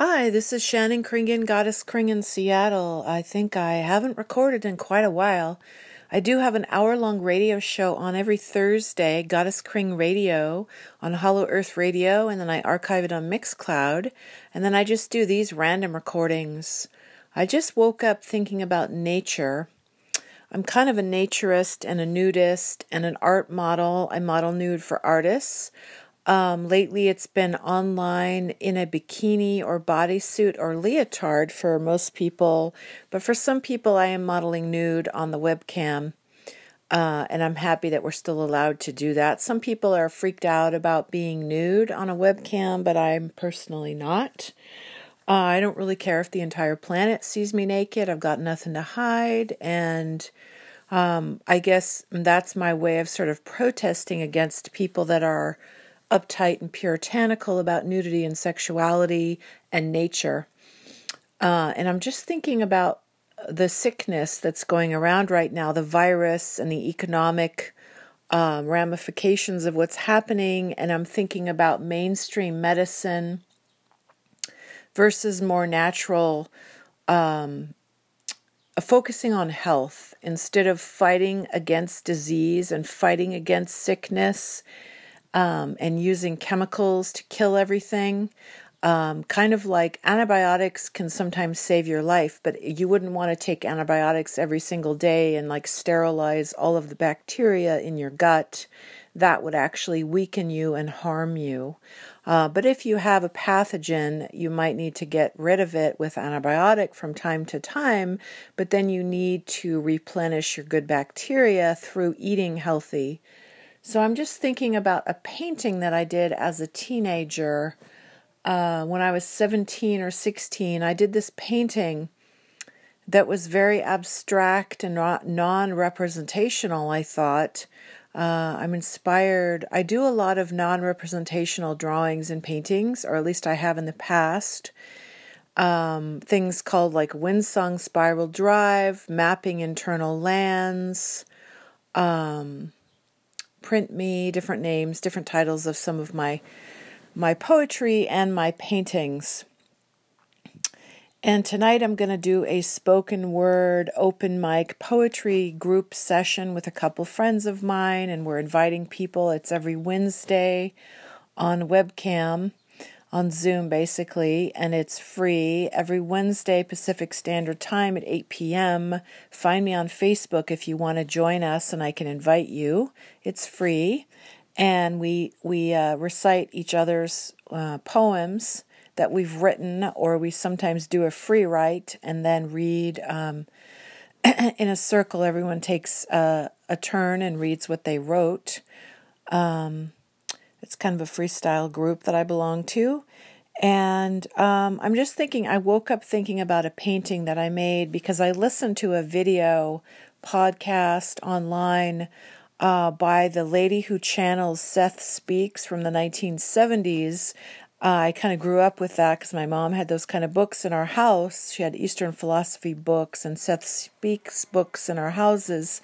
Hi, this is Shannon Kringen, Goddess Kring in Seattle. I think I haven't recorded in quite a while. I do have an hour long radio show on every Thursday, Goddess Kring Radio on Hollow Earth Radio, and then I archive it on Mixcloud, and then I just do these random recordings. I just woke up thinking about nature. I'm kind of a naturist and a nudist and an art model. I model nude for artists. Um, lately, it's been online in a bikini or bodysuit or leotard for most people, but for some people, I am modeling nude on the webcam. Uh, and I'm happy that we're still allowed to do that. Some people are freaked out about being nude on a webcam, but I'm personally not. Uh, I don't really care if the entire planet sees me naked. I've got nothing to hide. And um, I guess that's my way of sort of protesting against people that are uptight and puritanical about nudity and sexuality and nature. Uh, and I'm just thinking about the sickness that's going around right now, the virus and the economic um, ramifications of what's happening. And I'm thinking about mainstream medicine versus more natural, um, focusing on health instead of fighting against disease and fighting against sickness um, and using chemicals to kill everything. Um, kind of like antibiotics can sometimes save your life, but you wouldn't want to take antibiotics every single day and like sterilize all of the bacteria in your gut. That would actually weaken you and harm you. Uh, but if you have a pathogen, you might need to get rid of it with antibiotic from time to time, but then you need to replenish your good bacteria through eating healthy so I'm just thinking about a painting that I did as a teenager uh, when I was 17 or 16. I did this painting that was very abstract and non representational, I thought. Uh, I'm inspired. I do a lot of non representational drawings and paintings, or at least I have in the past. Um, things called like Windsong Spiral Drive, Mapping Internal Lands. Um, print me different names, different titles of some of my my poetry and my paintings. And tonight I'm going to do a spoken word open mic poetry group session with a couple friends of mine, and we're inviting people. It's every Wednesday on webcam on Zoom basically, and it's free every Wednesday Pacific Standard Time at 8 p.m. Find me on Facebook if you want to join us, and I can invite you. It's free, and we we uh, recite each other's uh, poems that we've written, or we sometimes do a free write and then read. Um, in a circle, everyone takes uh, a turn and reads what they wrote. Um, it's kind of a freestyle group that I belong to. And um, I'm just thinking, I woke up thinking about a painting that I made because I listened to a video podcast online uh, by the lady who channels Seth Speaks from the 1970s. Uh, I kind of grew up with that because my mom had those kind of books in our house. She had Eastern philosophy books and Seth Speaks books in our houses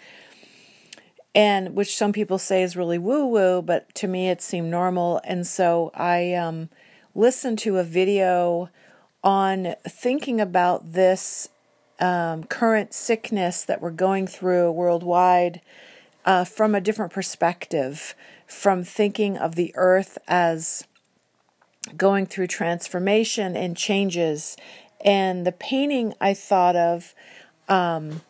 and which some people say is really woo woo, but to me it seemed normal. And so I um, listened to a video on thinking about this um, current sickness that we're going through worldwide uh, from a different perspective, from thinking of the earth as going through transformation and changes. And the painting I thought of. Um,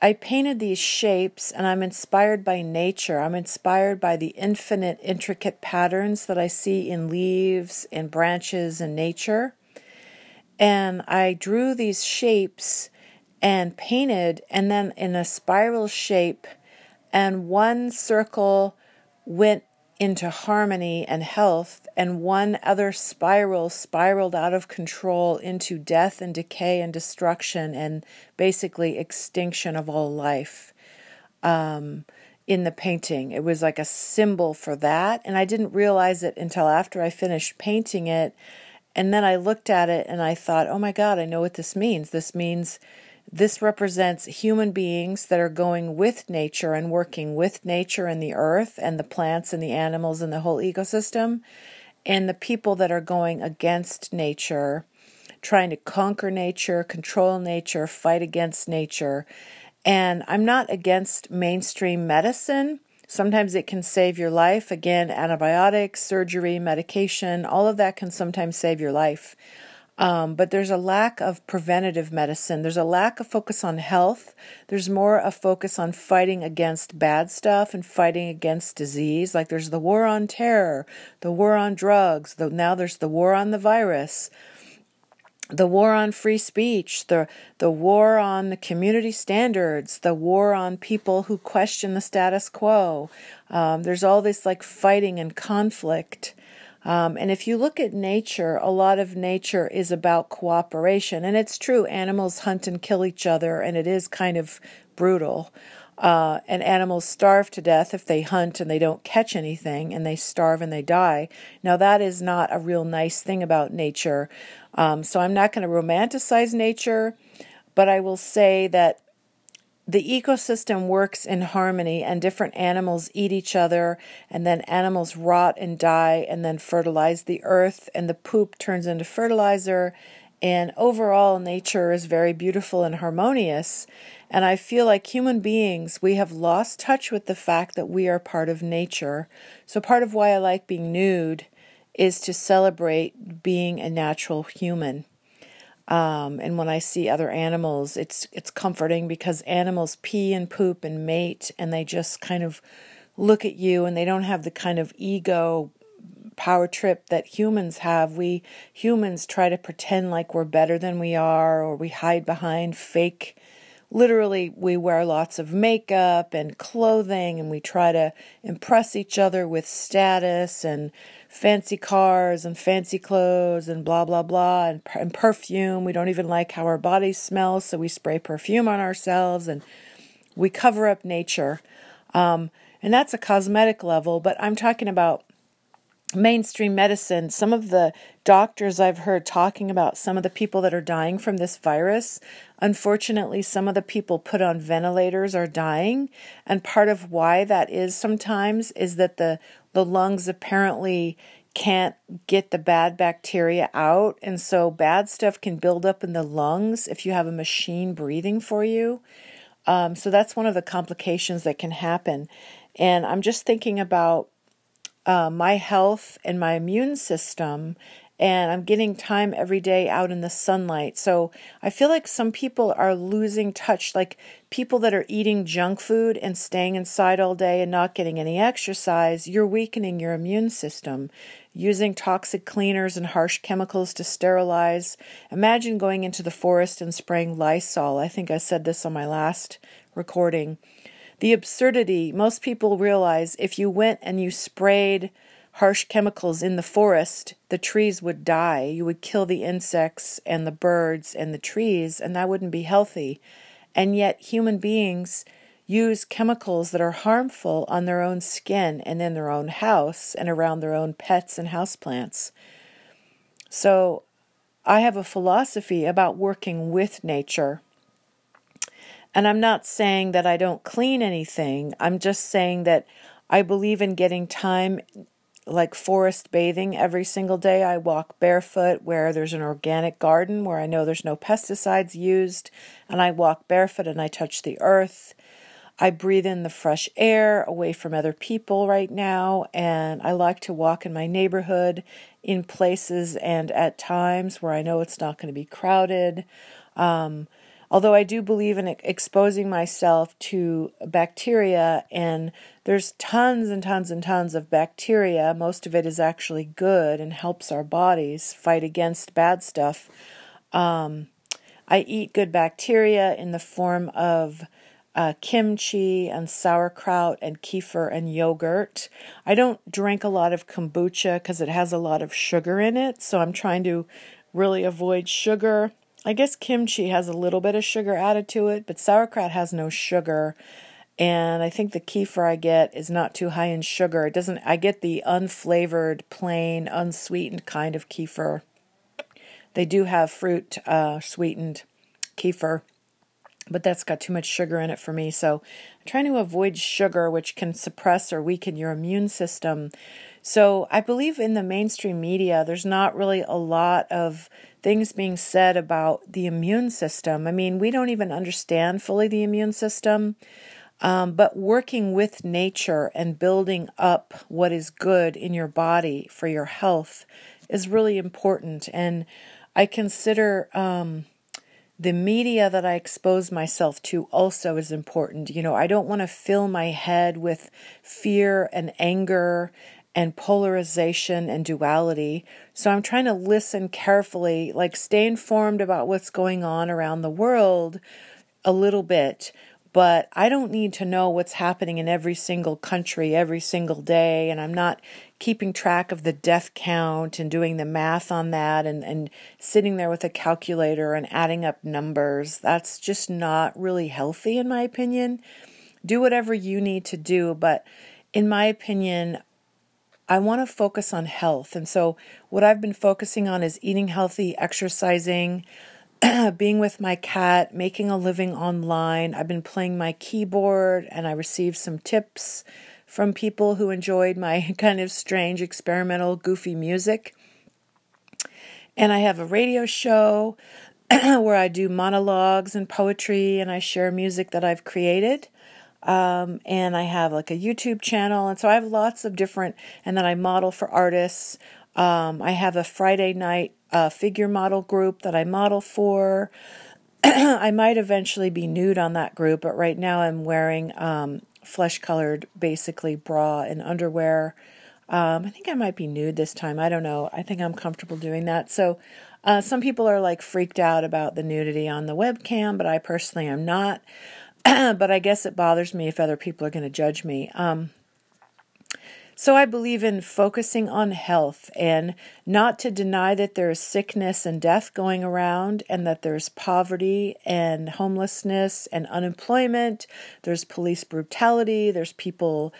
I painted these shapes and I'm inspired by nature. I'm inspired by the infinite, intricate patterns that I see in leaves and branches and nature. And I drew these shapes and painted, and then in a spiral shape, and one circle went into harmony and health, and one other spiral spiraled out of control into death and decay and destruction and basically extinction of all life. Um, in the painting, it was like a symbol for that, and I didn't realize it until after I finished painting it. And then I looked at it and I thought, oh my God, I know what this means. This means this represents human beings that are going with nature and working with nature and the earth and the plants and the animals and the whole ecosystem. and the people that are going against nature, trying to conquer nature, control nature, fight against nature. And I'm not against mainstream medicine. Sometimes it can save your life. Again, antibiotics, surgery, medication, all of that can sometimes save your life. Um, but there's a lack of preventative medicine. There's a lack of focus on health. There's more a focus on fighting against bad stuff and fighting against disease. Like there's the war on terror, the war on drugs, the, now there's the war on the virus, the war on free speech, the, the war on the community standards, the war on people who question the status quo. Um, there's all this like fighting and conflict. Um, and if you look at nature, a lot of nature is about cooperation. And it's true, animals hunt and kill each other, and it is kind of brutal. Uh, and animals starve to death if they hunt and they don't catch anything, and they starve and they die. Now, that is not a real nice thing about nature. Um, so, I'm not going to romanticize nature, but I will say that the ecosystem works in harmony and different animals eat each other and then animals rot and die and then fertilize the earth and the poop turns into fertilizer. And overall nature is very beautiful and harmonious. And i feel like human beings we have lost touch with the fact that we are part of nature. So part of why i like being nude is to celebrate being a natural human um, and when I see other animals, it's it's comforting because animals pee and poop and mate, and they just kind of look at you, and they don't have the kind of ego power trip that humans have. We humans try to pretend like we're better than we are, or we hide behind fake. Literally, we wear lots of makeup and clothing, and we try to impress each other with status and fancy cars and fancy clothes and blah blah blah and, and perfume. We don't even like how our bodies smell, so we spray perfume on ourselves and we cover up nature. Um, and that's a cosmetic level, but I'm talking about mainstream medicine. Some of the doctors I've heard talking about some of the people that are dying from this virus. Unfortunately, some of the people put on ventilators are dying. And part of why that is sometimes is that the the lungs apparently can't get the bad bacteria out. And so bad stuff can build up in the lungs if you have a machine breathing for you. Um, so that's one of the complications that can happen. And I'm just thinking about uh, my health and my immune system and I'm getting time every day out in the sunlight. So I feel like some people are losing touch, like people that are eating junk food and staying inside all day and not getting any exercise. You're weakening your immune system. Using toxic cleaners and harsh chemicals to sterilize. Imagine going into the forest and spraying Lysol. I think I said this on my last recording. The absurdity, most people realize if you went and you sprayed harsh chemicals in the forest, the trees would die. You would kill the insects and the birds and the trees, and that wouldn't be healthy. And yet, human beings use chemicals that are harmful on their own skin and in their own house and around their own pets and houseplants. So, I have a philosophy about working with nature. And I'm not saying that I don't clean anything. I'm just saying that I believe in getting time like forest bathing every single day. I walk barefoot where there's an organic garden where I know there's no pesticides used, and I walk barefoot and I touch the earth. I breathe in the fresh air away from other people right now, and I like to walk in my neighborhood in places and at times where I know it's not going to be crowded. Um, although I do believe in exposing myself to bacteria, and there's tons and tons and tons of bacteria. Most of it is actually good and helps our bodies fight against bad stuff. Um, I eat good bacteria in the form of uh, kimchi and sauerkraut and kefir and yogurt. I don't drink a lot of kombucha because it has a lot of sugar in it, so I'm trying to really avoid sugar. I guess kimchi has a little bit of sugar added to it, but sauerkraut has no sugar. And I think the kefir I get is not too high in sugar. It doesn't I get the unflavored, plain, unsweetened kind of kefir. They do have fruit uh, sweetened kefir, but that's got too much sugar in it for me. So I'm trying to avoid sugar, which can suppress or weaken your immune system. So I believe in the mainstream media, there's not really a lot of things being said about the immune system. I mean, we don't even understand fully the immune system. Um, but working with nature and building up what is good in your body for your health is really important. And I consider um, the media that I expose myself to also is important. You know, I don't want to fill my head with fear and anger and polarization and duality. So I'm trying to listen carefully, like stay informed about what's going on around the world a little bit but I don't need to know what's happening in every single country every single day. And I'm not keeping track of the death count and doing the math on that and, and sitting there with a calculator and adding up numbers. That's just not really healthy, in my opinion. Do whatever you need to do. But in my opinion, I want to focus on health. And so, what I've been focusing on is eating healthy, exercising being with my cat, making a living online. I've been playing my keyboard and I received some tips from people who enjoyed my kind of strange, experimental, goofy music. And I have a radio show where I do monologues and poetry and I share music that I've created. Um, and I have like a YouTube channel. And so I have lots of different, and then I model for artists. Um, I have a Friday night uh, figure model group that I model for. I might eventually be nude on that group, but right now I'm wearing um, flesh colored, basically bra and underwear. Um, I think I might be nude this time. I don't know. I think I'm comfortable doing that. So, uh, some people are like freaked out about the nudity on the webcam, but I personally am not. but I guess it bothers me if other people are going to judge me. Um, so I believe in focusing on health and not to deny that there is sickness and death going around and that there's poverty and homelessness and unemployment. There's police brutality. There's people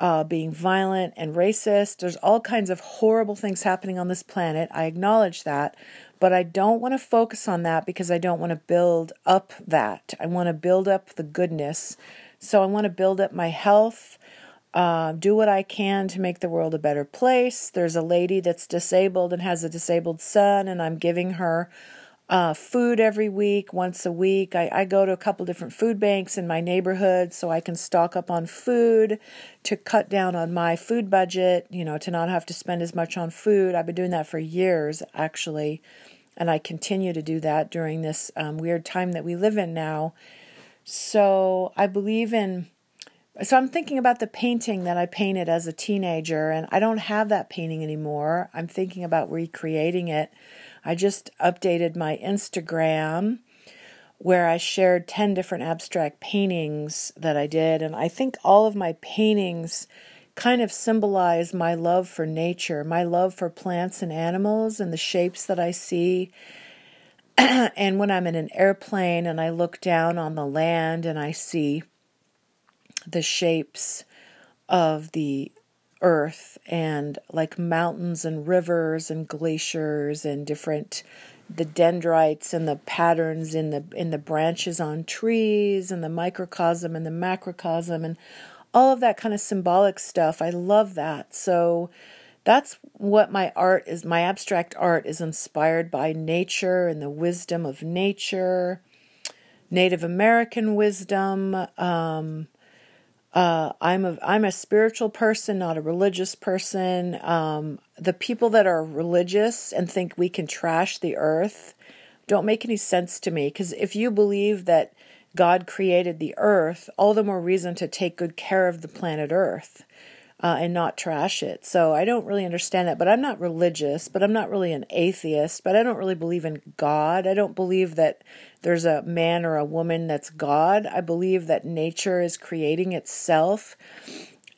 uh, being violent and racist. There's all kinds of horrible things happening on this planet. I acknowledge that. But I don't want to focus on that because I don't want to build up that. I want to build up the goodness. So I want to build up my health uh, do what I can to make the world a better place. There's a lady that's disabled and has a disabled son, and I'm giving her uh, food every week, once a week. I, I go to a couple different food banks in my neighborhood so I can stock up on food to cut down on my food budget, you know, to not have to spend as much on food. I've been doing that for years, actually, and I continue to do that during this um, weird time that we live in now. So I believe in so I'm thinking about the painting that I painted as a teenager, and I don't have that painting anymore. I'm thinking about recreating it. I just updated my Instagram where I shared 10 different abstract paintings that I did, and I think all of my paintings kind of symbolize my love for nature, my love for plants and animals, and the shapes that I see. and when I'm in an airplane and I look down on the land and I see the shapes of the earth and like mountains and rivers and glaciers and different the dendrites and the patterns in the in the branches on trees and the microcosm and the macrocosm and all of that kind of symbolic stuff. I love that. So that's what my art is my abstract art is inspired by nature and the wisdom of nature, Native American wisdom, um, uh, I'm a I'm a spiritual person, not a religious person. Um, the people that are religious and think we can trash the earth don't make any sense to me. Because if you believe that God created the earth, all the more reason to take good care of the planet Earth uh, and not trash it. So I don't really understand that. But I'm not religious, but I'm not really an atheist, but I don't really believe in God. I don't believe that there's a man or a woman that's God. I believe that nature is creating itself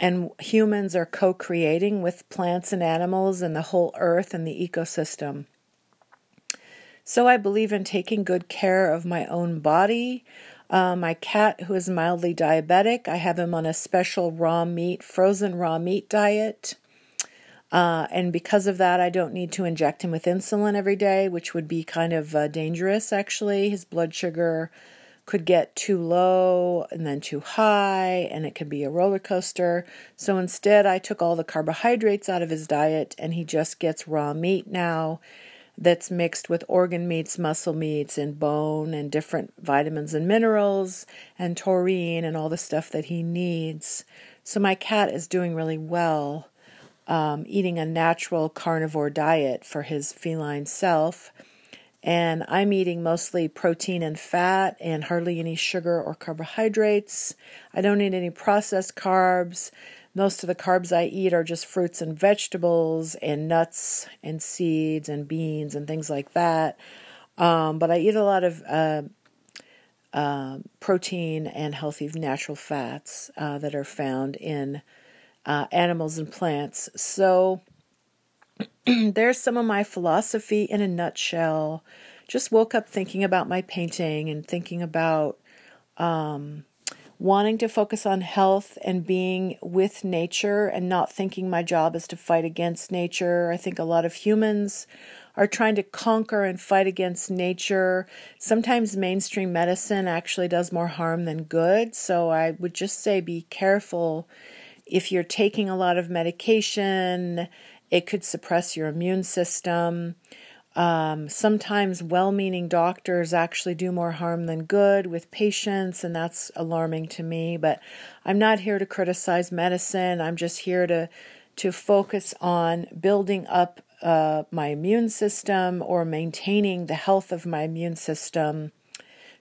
and humans are co creating with plants and animals and the whole earth and the ecosystem. So I believe in taking good care of my own body, uh, my cat, who is mildly diabetic, I have him on a special raw meat, frozen raw meat diet. Uh, and because of that, I don't need to inject him with insulin every day, which would be kind of uh, dangerous, actually. His blood sugar could get too low and then too high, and it could be a roller coaster. So instead, I took all the carbohydrates out of his diet, and he just gets raw meat now that's mixed with organ meats, muscle meats, and bone, and different vitamins and minerals, and taurine, and all the stuff that he needs. So my cat is doing really well, um, eating a natural carnivore diet for his feline self. And I'm eating mostly protein and fat and hardly any sugar or carbohydrates. I don't eat any processed carbs. Most of the carbs I eat are just fruits and vegetables and nuts and seeds and beans and things like that. Um, but I eat a lot of uh, uh, protein and healthy natural fats uh, that are found in uh, animals and plants. So there's some of my philosophy in a nutshell. Just woke up thinking about my painting and thinking about um, wanting to focus on health and being with nature and not thinking my job is to fight against nature. I think a lot of humans are trying to conquer and fight against nature. Sometimes mainstream medicine actually does more harm than good. So I would just say be careful if you're taking a lot of medication, it could suppress your immune system. Um, sometimes well meaning doctors actually do more harm than good with patients, and that's alarming to me. But I'm not here to criticize medicine. I'm just here to, to focus on building up uh, my immune system or maintaining the health of my immune system.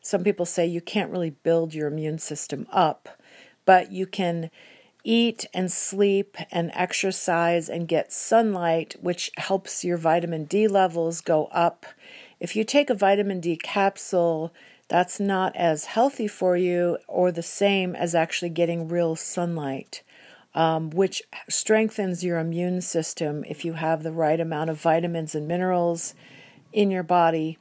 Some people say you can't really build your immune system up, but you can eat and sleep and exercise and get sunlight, which helps your vitamin D levels go up. If you take a vitamin D capsule, that's not as healthy for you or the same as actually getting real sunlight, um, which strengthens your immune system if you have the right amount of vitamins and minerals in your body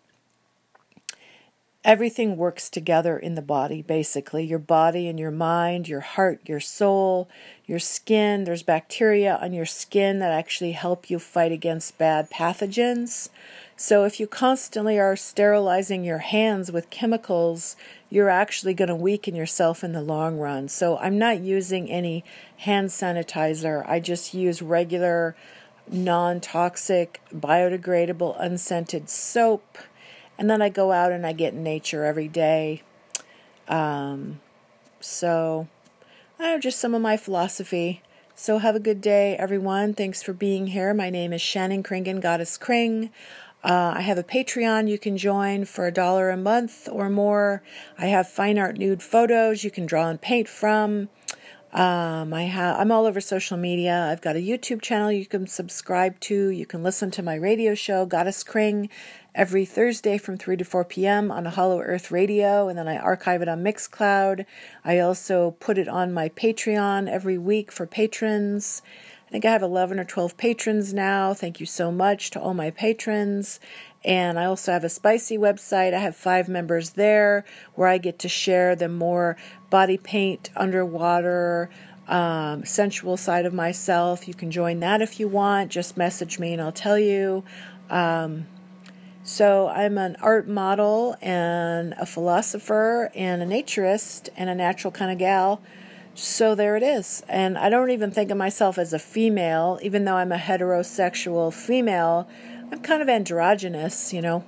everything works together in the body basically. Your body and your mind your heart your soul your skin there's bacteria on your skin that actually help you fight against bad pathogens. So if you constantly are sterilizing your hands with chemicals you're actually going to weaken yourself in the long run. So i'm not using any hand sanitizer. I just use regular non-toxic biodegradable unscented soap and then I go out and I get in nature every day. Um, so, I know just some of my philosophy. So, have a good day, everyone. Thanks for being here. My name is Shannon Kringen, Goddess Kring. Uh, I have a Patreon you can join for a dollar a month or more. I have fine art nude photos you can draw and paint from. Um, I have I'm all over social media. I've got a YouTube channel you can subscribe to. You can listen to my radio show, Goddess Kring, every Thursday from 3 to 4 p.m. on a Hollow Earth Radio, and then I archive it on Mixcloud. I also put it on my Patreon every week for patrons. I think I have 11 or 12 patrons now. Thank you so much to all my patrons. And I also have a spicy website. I have five members there where I get to share the more body paint, underwater, um, sensual side of myself. You can join that if you want. Just message me and I'll tell you. Um, so I'm an art model and a philosopher and a naturist and a natural kind of gal. So there it is. And I don't even think of myself as a female, even though I'm a heterosexual female. I'm kind of androgynous, you know.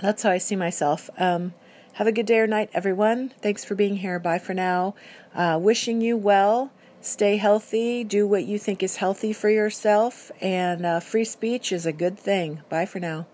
That's how I see myself. Um, have a good day or night, everyone. Thanks for being here. Bye for now. Uh, wishing you well. Stay healthy. Do what you think is healthy for yourself. And uh, free speech is a good thing. Bye for now.